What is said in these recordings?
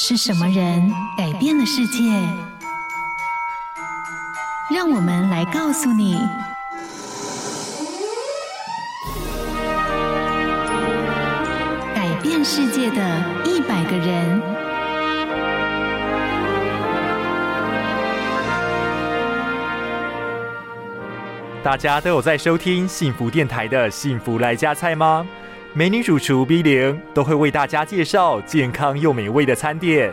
是什么人改变了世界？让我们来告诉你：改变世界的一百个人。大家都有在收听幸福电台的《幸福来加菜》吗？美女主厨 B 零都会为大家介绍健康又美味的餐点，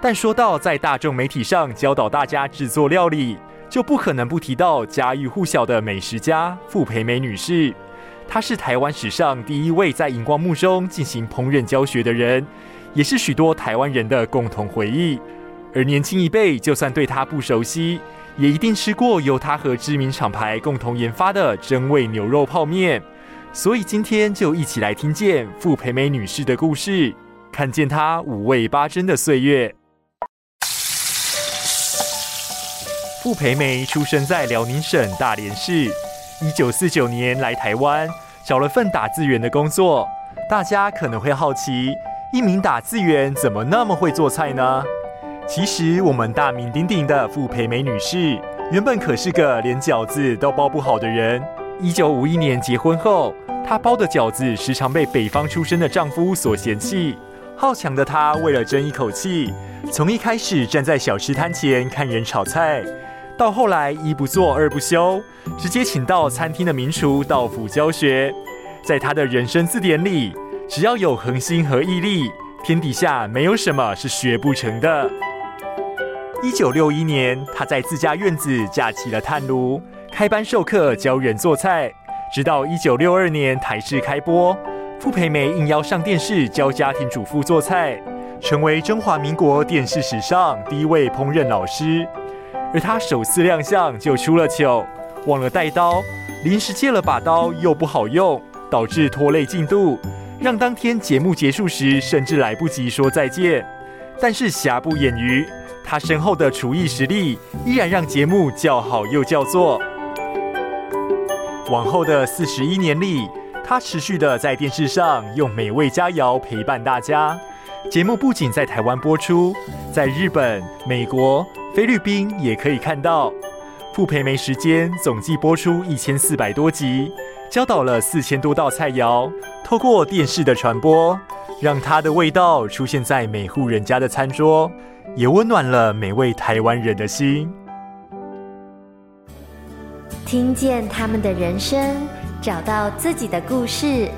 但说到在大众媒体上教导大家制作料理，就不可能不提到家喻户晓的美食家傅培梅女士。她是台湾史上第一位在荧光幕中进行烹饪教学的人，也是许多台湾人的共同回忆。而年轻一辈就算对她不熟悉，也一定吃过由她和知名厂牌共同研发的真味牛肉泡面。所以今天就一起来听见傅培梅女士的故事，看见她五味八珍的岁月。傅培梅出生在辽宁省大连市，一九四九年来台湾，找了份打字员的工作。大家可能会好奇，一名打字员怎么那么会做菜呢？其实我们大名鼎鼎的傅培梅女士，原本可是个连饺子都包不好的人。一九五一年结婚后，她包的饺子时常被北方出身的丈夫所嫌弃。好强的她为了争一口气，从一开始站在小吃摊前看人炒菜，到后来一不做二不休，直接请到餐厅的名厨到府教学。在她的人生字典里，只要有恒心和毅力，天底下没有什么是学不成的。一九六一年，她在自家院子架起了炭炉。开班授课，教人做菜，直到一九六二年台视开播，傅培梅应邀上电视教家庭主妇做菜，成为中华民国电视史上第一位烹饪老师。而她首次亮相就出了糗，忘了带刀，临时借了把刀又不好用，导致拖累进度，让当天节目结束时甚至来不及说再见。但是瑕不掩瑜，她身后的厨艺实力依然让节目叫好又叫座。往后的四十一年里，他持续的在电视上用美味佳肴陪伴大家。节目不仅在台湾播出，在日本、美国、菲律宾也可以看到。傅培梅时间总计播出一千四百多集，教导了四千多道菜肴。透过电视的传播，让它的味道出现在每户人家的餐桌，也温暖了每位台湾人的心。听见他们的人生，找到自己的故事。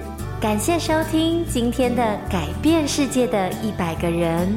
感谢收听今天的改变世界的一百个人。